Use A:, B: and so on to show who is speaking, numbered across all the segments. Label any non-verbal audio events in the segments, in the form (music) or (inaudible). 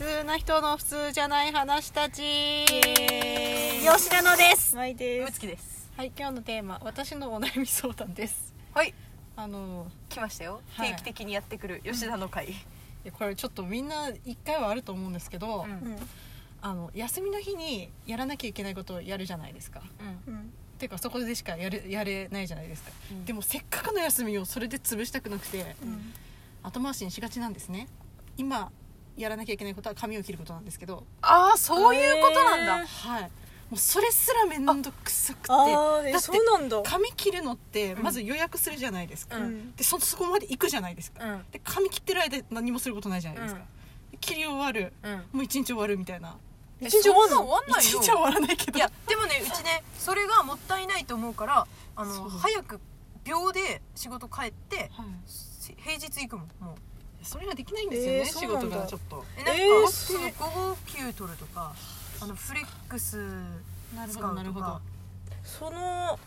A: 通な人の普通じゃない話たち。
B: 吉田のです。
A: まいで
B: む
A: す。
B: つきです。
A: はい今日のテーマ私のお悩み相談です。
B: はい。
A: あの
B: 来ましたよ、
A: はい。
B: 定期的にやってくる吉田の会、
A: いやこれちょっとみんな一回はあると思うんですけど、
B: うん。
A: あの休みの日にやらなきゃいけないことをやるじゃないですか。
B: うん。
A: っていうかそこでしかやれやれないじゃないですか、
B: うん。
A: でもせっかくの休みをそれで潰したくなくて、
B: ん。
A: 後回しにしがちなんですね。今やらなきゃいけないことは髪を切ることなんですけど。
B: ああそういうことなんだ、
C: へー。
A: はい。もうそれすら面倒くさくて。だ
C: そうなんだ。
A: 髪切るのって
B: うん
A: まず予約するじゃないですか、
B: うん。
A: でそそこまで行くじゃないですか、
B: うん。
A: で髪切ってる間何もすることないじゃないですか、切り終わる。
B: うん。
A: もう一日終わるみたいな。
C: 一日終わん
B: ないよ
A: 一日は終わらないけど。
B: いやでもねうちねそれがもったいないと思うからあの早く秒で仕事帰って
A: はい。
B: し平日行くもんもう
A: それができないんですよね、
C: えー
A: 仕事がちょっと。
B: えなんか、
C: えー
B: その午後休取るとかあのフレックス
A: なる
B: 使うとか
C: その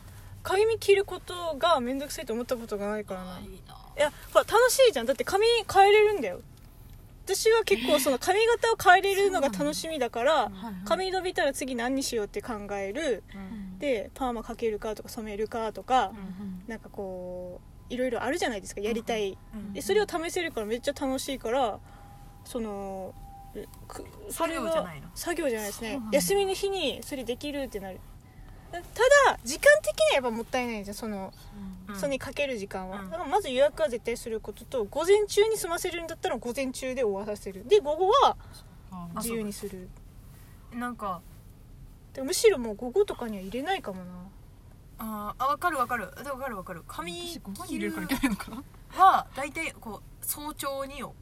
C: 髪切ることが面倒くさいと思ったことがないからな。い
A: いな。い
C: やほら楽しいじゃん。だって髪変えれるんだよ。私は結構その髪型を変えれるのが楽しみだから髪伸びたら次何にしようって考える。
B: うん。
C: でパーマかけるかとか染めるかとか
A: うん。
C: なんかこういろいろあるじゃないですかやりたい。
B: うん。
C: でそれを試せるからめっちゃ楽しいからそのくそれが
B: 作業じゃないの？
C: 作業じゃないですね。休みの日にそれできるってなる。ただ時間的にはやっぱもったいないじゃんその、
B: うん。
C: それにかける時間は、
B: うん。
C: だからまず予約は絶対することと午前中に済ませるんだったら午前中で終わらせる。で午後は自由にする。
B: なんか
C: でむしろもう午後とかには入れないかもな
B: あーあ分かる分かる。分かる分かる。髪切るは大体こう早朝に終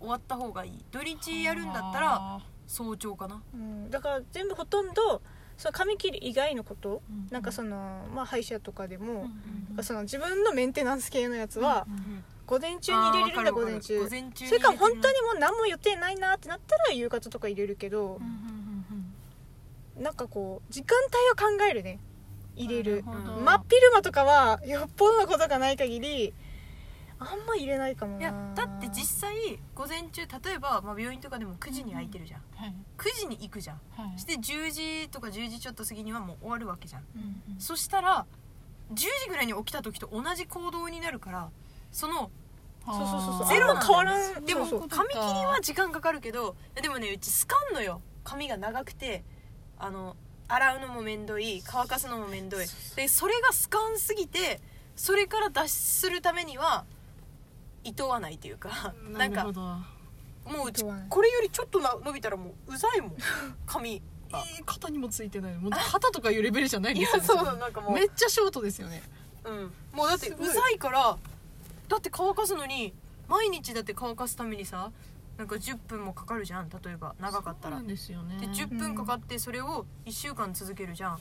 B: わった方がいい。土日やるんだったら
A: あ
B: 早朝かな。
C: うん、だから全部ほとんどその髪切り以外のこと、
A: うん。
C: なんかその、まあ、歯医者とかでも、
A: ー
C: なんかその自分のメンテナンス系のやつは
A: うん。
C: 午前中に入れれるんだ午前中。それから本当
B: に
C: にもう何も予定ないなってなったら夕方とか入れるけど
A: うん、うん。うん。
C: なんかこう時間帯を考えるね入れる。真っ昼間とかはよっぽどのことがない限りあんま入れないかもな。い
B: やだって実際午前中例えば、まあ、病院とかでも9時に空いてるじゃん、
A: はい。
B: 9時に行くじゃん。
A: はい。
B: そして10時とか10時ちょっと過ぎにはもう終わるわけじゃん。
A: うんうん
B: そしたら10時ぐらいに起きた時と同じ行動になるからその
C: そうそうそうそう。
B: ゼロ
C: 変わらん。
B: でも髪切りは時間かかるけどでもねうちスカんのよ。髪が長くてあの洗うのも面倒い乾かすのも面倒い。でそれがスカンすぎてそれから脱出するためにはいとわないというかなか
A: なんるほど。
B: もうこれよりちょっとな伸びたらもううざいもん髪 (laughs)
A: えー肩にもついてない (laughs) もう肩とかいうレベルじゃないん
B: いや
A: ですよ
B: そうだなんかもう。
A: めっちゃショートですよね。
B: うん、もうだって
A: う
B: ざいからだって乾かすのに毎日だって乾かすためにさなんか10分もかかるじゃん例えば長かったら。
A: ですよね。
B: で10分かかってそれを1週間続けるじゃん。
A: は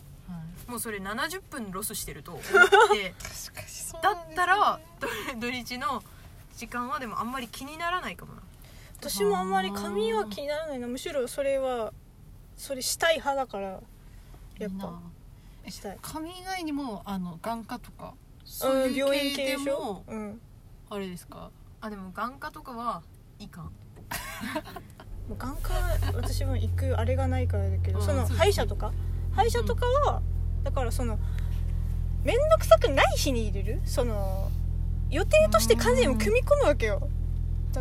A: い。
B: もうそれ70分ロスしてると思って。だったら土土日の時間はでもあんまり気にならないかもな。
C: 私もあんまり髪は気にならないな。むしろそれはそれしたい派だからやっぱ。したい。
A: 髪以外にもあの眼科とか
C: うん
A: そういう
C: 病院系
A: 系でも
C: うん。
A: あれですか？
B: あでも眼科とかはいか。ん
C: もう眼科私も行くあれがないからだけど
A: うん
C: その
A: そうですね。
C: 歯医者とか？歯医者とかはだからその面倒くさくない日に入れる？その予定として完全に組み込むわけよ。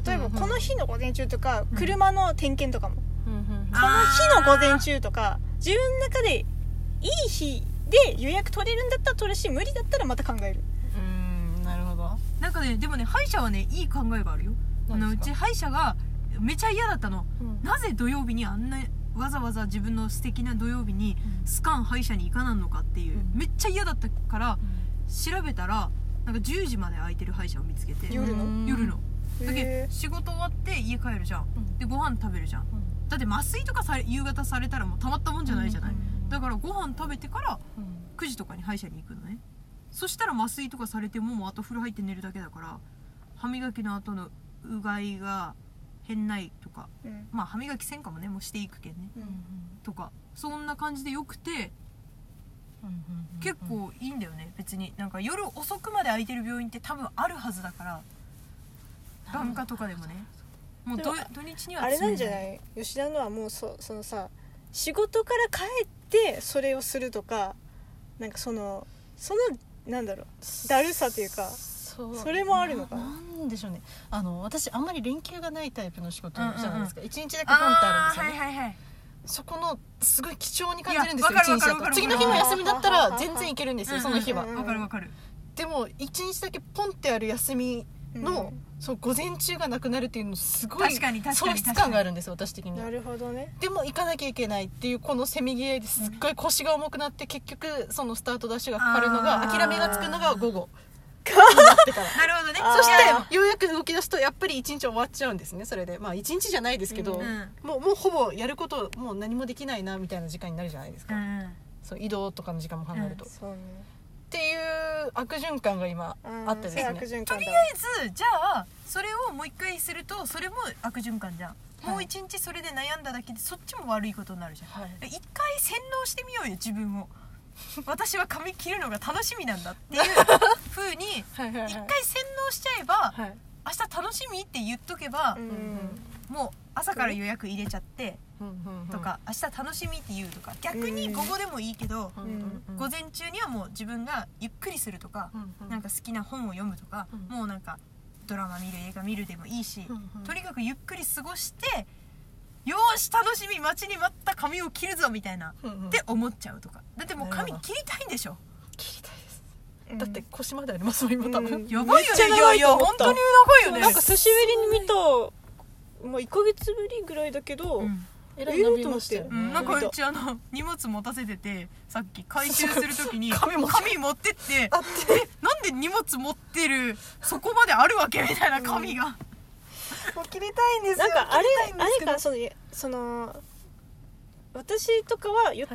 C: 例えば
A: うんうん
C: この日の午前中とか車の点検とかも。こ
B: あ
C: の日の午前中とか自分の中でいい日で予約取れるんだったら取るし無理だったらまた考える。
A: うんなるほど。
B: なんかねでもね歯医者はねいい考えがあるよ。あの
A: 何ですか？
B: うち歯医者がめちゃ嫌だったの。
C: うん。
B: なぜ土曜日にあんなわざわざ自分の素敵な土曜日にスカン歯医者に行かなんのかっていう、
A: うん。
B: めっちゃ嫌だったから調べたらなんか10時まで空いてる歯医者を見つけて
C: 夜の？
A: うん。
B: 夜のだけ仕事終わって家帰るじゃん。でご飯食べるじゃん。だって麻酔とかされ夕方されたらもうたまったもんじゃないじゃない、だからご飯食べてから9時とかに歯医者に行くのね。そしたら麻酔とかされてももうあと風呂入って寝るだけだから歯磨きの後のうがいが変ないとか。
C: うん。
B: まあ歯磨きせんかもねもうしていくけんね。
C: うん。
B: とか。そんな感じでよくて。結構いいんだよね。別に。なんか夜遅くまで空いてる病院って多分あるはずだから。眼科とかでもね。もう土土日には
C: あれなんじゃ
B: い
C: ない？吉田のはもうそそのさ仕事から帰ってそれをするとかなんかそのそのなんだろうだるさというか
A: そ
C: それもあるのかな？
A: なんでしょうね。あの私あんまり連休がないタイプの仕事じゃないですか、一日だけポンって
B: あ
A: るんですよね、
B: はいはいはい。
A: そこのすごい貴重に感じるんですよ
B: いやわかる
A: 一日だと。次の日も休みだったら全然いけるんですよ
B: うん
A: その日は、
C: うん
B: わかるわかる
A: でも一日だけポンってある休みの、
C: うん
A: そう午前中がなくなるっていうのすごい喪失感があるんですよ私的に。
C: なるほどね。
A: でも行かなきゃいけないっていうこのせめぎ合いですっごい腰が重くなって結局そのスタートダッシュがかかるのが諦めがつくのが午後。にな
B: るほどね。
A: そしてようやく動き出すとやっぱり一日終わっちゃうんですねそれで。まあ一日じゃないですけど、
C: うん
A: もうもうほぼやることもう何もできないなみたいな時間になるじゃないですか、
B: うん
A: そう移動とかの時間も考えると、
C: うね。
A: ていう悪循環が今あってですね。
B: とりあえずじゃあそれをもう一回するとそれも悪循環じゃん、
A: はい。
B: もう一日それで悩んだだけでそっちも悪いことになるじゃん、
A: はい。
B: 一回洗脳してみようよ自分を私は髪切るのが楽しみなんだっていう風に (laughs)
A: はいはいはい。
B: 一回洗脳しちゃえば
A: はい。
B: 明日楽しみって言っとけば
C: う、ん
B: もう朝から予約入れちゃってとか、明日楽しみって言うとか逆に午後でもいいけど、午前中にはもう自分がゆっくりするとか、なんか好きな本を読むとか、
A: うん。
B: もうなんかドラマ見る映画見るでもいいし、とにかくゆっくり過ごしてよーし楽しみ待ちに待った髪を切るぞみたいな、
A: うんうん。
B: って思っちゃうとか。だってもう髪切りたいんでしょ。
A: 切りたいです。
C: うん。
A: だって腰までありますもん今多分、
C: うん。
B: やばいよねいやいや本当に長いよね。
C: なんか久しぶりに見たもう1ヶ月ぶりぐらいだけど、
B: うん。
A: えらい伸びましたよね、
B: うん、なんかうちあの荷物持たせててさっき回収 (laughs) するときに
A: 紙持って。
B: ってえなんで荷物持ってるそこまであるわけ？みたいな紙が、
A: もう切りたいんですよ。
C: なんかあれあれかそのその私とかは予定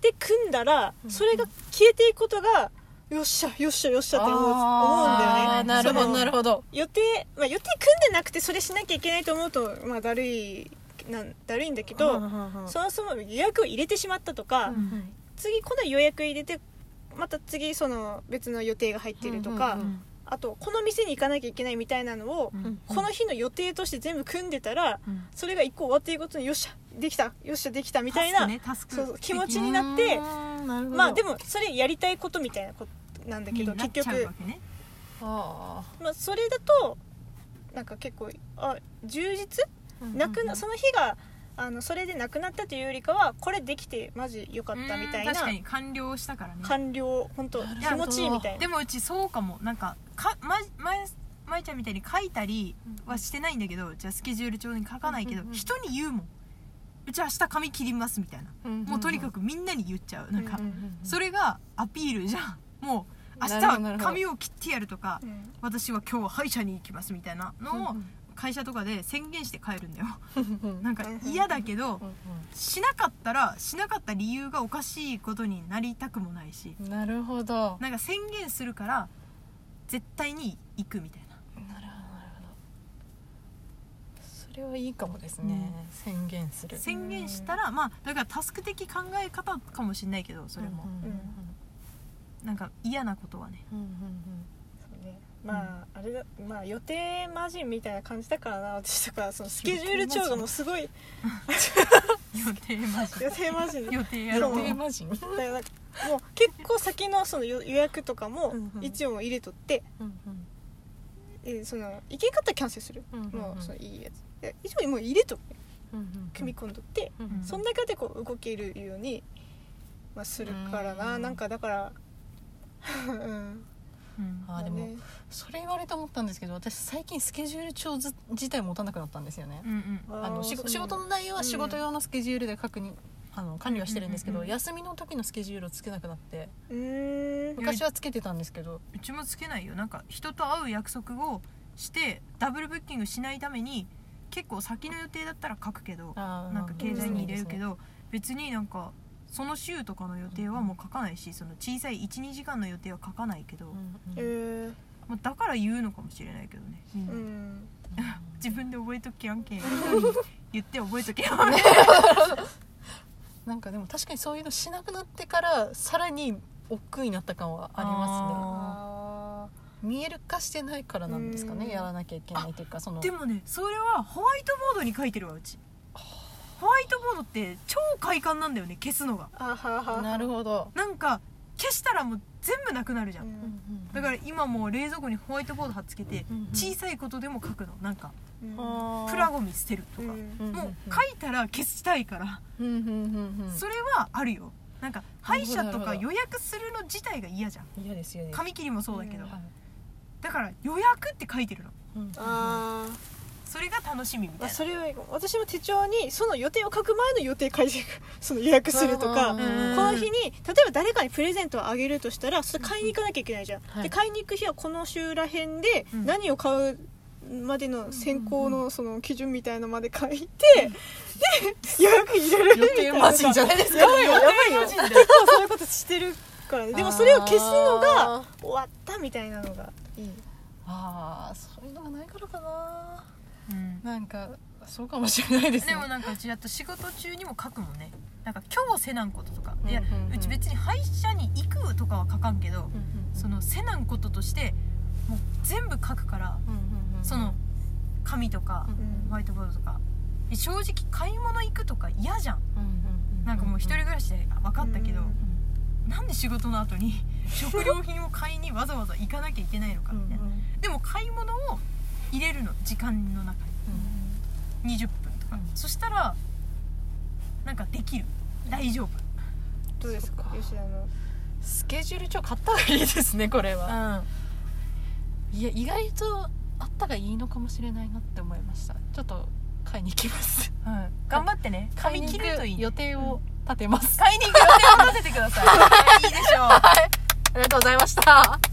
C: で組んだら、
A: うん
C: それが消えていくことがよっしゃよっしゃよっしゃって思う思うんだよね。
A: なるほどなるほど。
C: 予定、まあ、予定組んでなくてそれしなきゃいけないと思うとまあだるいなんだるいんだけど、そもそも予約を入れてしまったとか、
B: うん
C: 次今度予約入れてまた次その別の予定が入ってるとか、あとこの店に行かなきゃいけないみたいなのを、
B: うん。
C: この日の予定として全部組んでたら、
B: うん。
C: それが一個終わっていくことによっしゃできたよっしゃできたみたいな、そう気持ちになってま
A: ま
C: あでもそれやりたいことみたいなことなんだけど結局まあ、それだとなんか結構あ充実？
A: ー
C: なくなその日があのそれでなくなったというよりかはこれできてマジ良かったみたいな
B: うん確かに完了したからね。
C: 完了本当気持ちいいみたいな。
B: でもうちそうかも。なんかかま前舞ちゃんみたいに書いたりはしてないんだけどじゃあスケジュール帳に書かないけど、
A: うんうんうん。
B: 人に言うもん。うち明日髪切りますみたいな、もうとにかくみんなに言っちゃう。なんか、
C: うんうん
B: それがアピールじゃん。もう明日は髪を切ってやるとか
C: うん。
B: 私は今日は歯医者に行きますみたいなのを
A: うん
B: 会社とかで宣言して帰るんだよ。
A: う (laughs) ん
B: なんか嫌だけど
A: う
B: しなかったらしなかった理由がおかしいことになりたくもないし。
A: んうんなるほど。
B: なんか宣言するから絶対に行くみたいな。
A: なるほどなるほど。それはいいかもですね、宣言する。
B: 宣言したらまあだからタスク的考え方かもしれないけどそれも、
A: うんうん
B: なんか嫌なことはね。
A: うんうん
C: そうねまああれだまあ予定魔人みたいな感じだからな私とかそのスケジュール帳がもうすごい。
B: 予定マジ。
C: 予定魔人
B: 予定や
A: 予定魔人
C: だからなんかもう結構先のその予予約とかも一応入れとって、
A: うん
C: えーその行けんかったらキャンセルする、
A: うんうんうん。
C: もうそのいいやつ。で一応もう入れとって
A: うんうん
C: 組み込んどって、
A: うんうん。
C: その中でこう動けるように、まあ、するからな、
A: うん。
C: なんかだから (laughs) うん
B: うん。
A: あーでも
C: ね
A: それ言われて思ったんですけど私最近スケジュール帳ず自体持たなくなったんですよね。
B: うんうん。
A: あの仕事の内容は仕事用のスケジュールで確認あの管理はしてるんですけど、
B: うんうんうん
A: 休みの時のスケジュールをつけなくなって
C: うー。ん
A: 昔はつけてたんですけど。
B: うちもつけないよ。なんか人と会う約束をしてダブルブッキングしないために結構先の予定だったら書くけどなんか携帯に入れるけ
A: うん
B: ど別になんかその週とかの予定はもう書かないしその小さい12時間の予定は書かないけど、
A: うんうん。
C: えー。
B: まあ、だから言うのかもしれないけどね、みんな。
C: うん。(laughs)
B: 自分で覚えとけやんけん。(laughs) 言って覚えとけよ。(laughs)
A: なんかでも確かにそういうのしなくなってからさらに億劫になった感はありま
C: あ
A: 見える化してないからなんですかね
C: うん。
A: やらなきゃいけないというかその。
B: でもねそれはホワイトボードに書いてるわうちホワイトボードって超快感なんだよね消すのが。
C: あはは。は
A: なるほど、
B: なんか消したらもう全部なくなるじゃん、
C: うん
B: だから今もう冷蔵庫にホワイトボード貼っつけて小さいことでも書くの。なんかプラゴミ捨てるとか、
C: うん
B: もう書いたら消したいから、
A: うんうんうんうん
B: それはあるよ。なんか歯医者とか予約するの自体が嫌じゃん。
A: 嫌です嫌です。
B: 紙切りもそうだけど、だから予約って書いてるの。
A: うん。
C: あー
B: それが楽しみみたいな。
C: あそれは私も手帳にその予定を書く前の予定書いていくその予約するとか
A: うん
C: こ
B: うん
C: の日に例えば誰かにプレゼントをあげるとしたらそれ買いに行かなきゃいけないじゃん、
A: はい。
C: で買いに行く日はこの週らへんで
B: うん。
C: 何を買うまでの選考のその基準みたいのまで書いて、で予約入れるみ
A: 予
C: たいな
A: 定マジンじゃないですか。
C: やばいよやばいよ
B: 予定マジン
C: 結構そういうことしてるからねでもそれを消すのが終わったみたいなのがいい。
A: あーそういうのがないからかな
B: うん。
A: なんかそうかもしれないですね。
B: でもなんかうちだと仕事中にも書くもんね。なんか今日せなんこととか、いや
A: うんうん。うん
B: うち別に歯医者に行くとかは書かんけど、そのせなんこととしてもう全部書くから、その紙とか、
C: ん
B: ホワイトボードとか。で正直買い物行くとか嫌じゃん。なんかもう一人暮らしで分かったけど、なんで仕事の後に (laughs) 食料品を買いにわざわざ行かなきゃいけないのかみたいな、でも買い物を入れるの時間の中に。20分とか、
A: うん。
B: そしたらなんかできる。大丈夫。
C: どうですか？吉田の。
A: スケジュール帳買った方がいいですねこれは。
B: うん。
A: いや意外とあったがいいのかもしれないなって思いました。ちょっと買いに行きます。
B: 頑張ってね。
A: 買いに行
B: 髪切るといい、ね、
A: く予定を立てます、
B: 買いに行く予定を立ててください。(laughs) いいでしょう。
A: ありがとうございました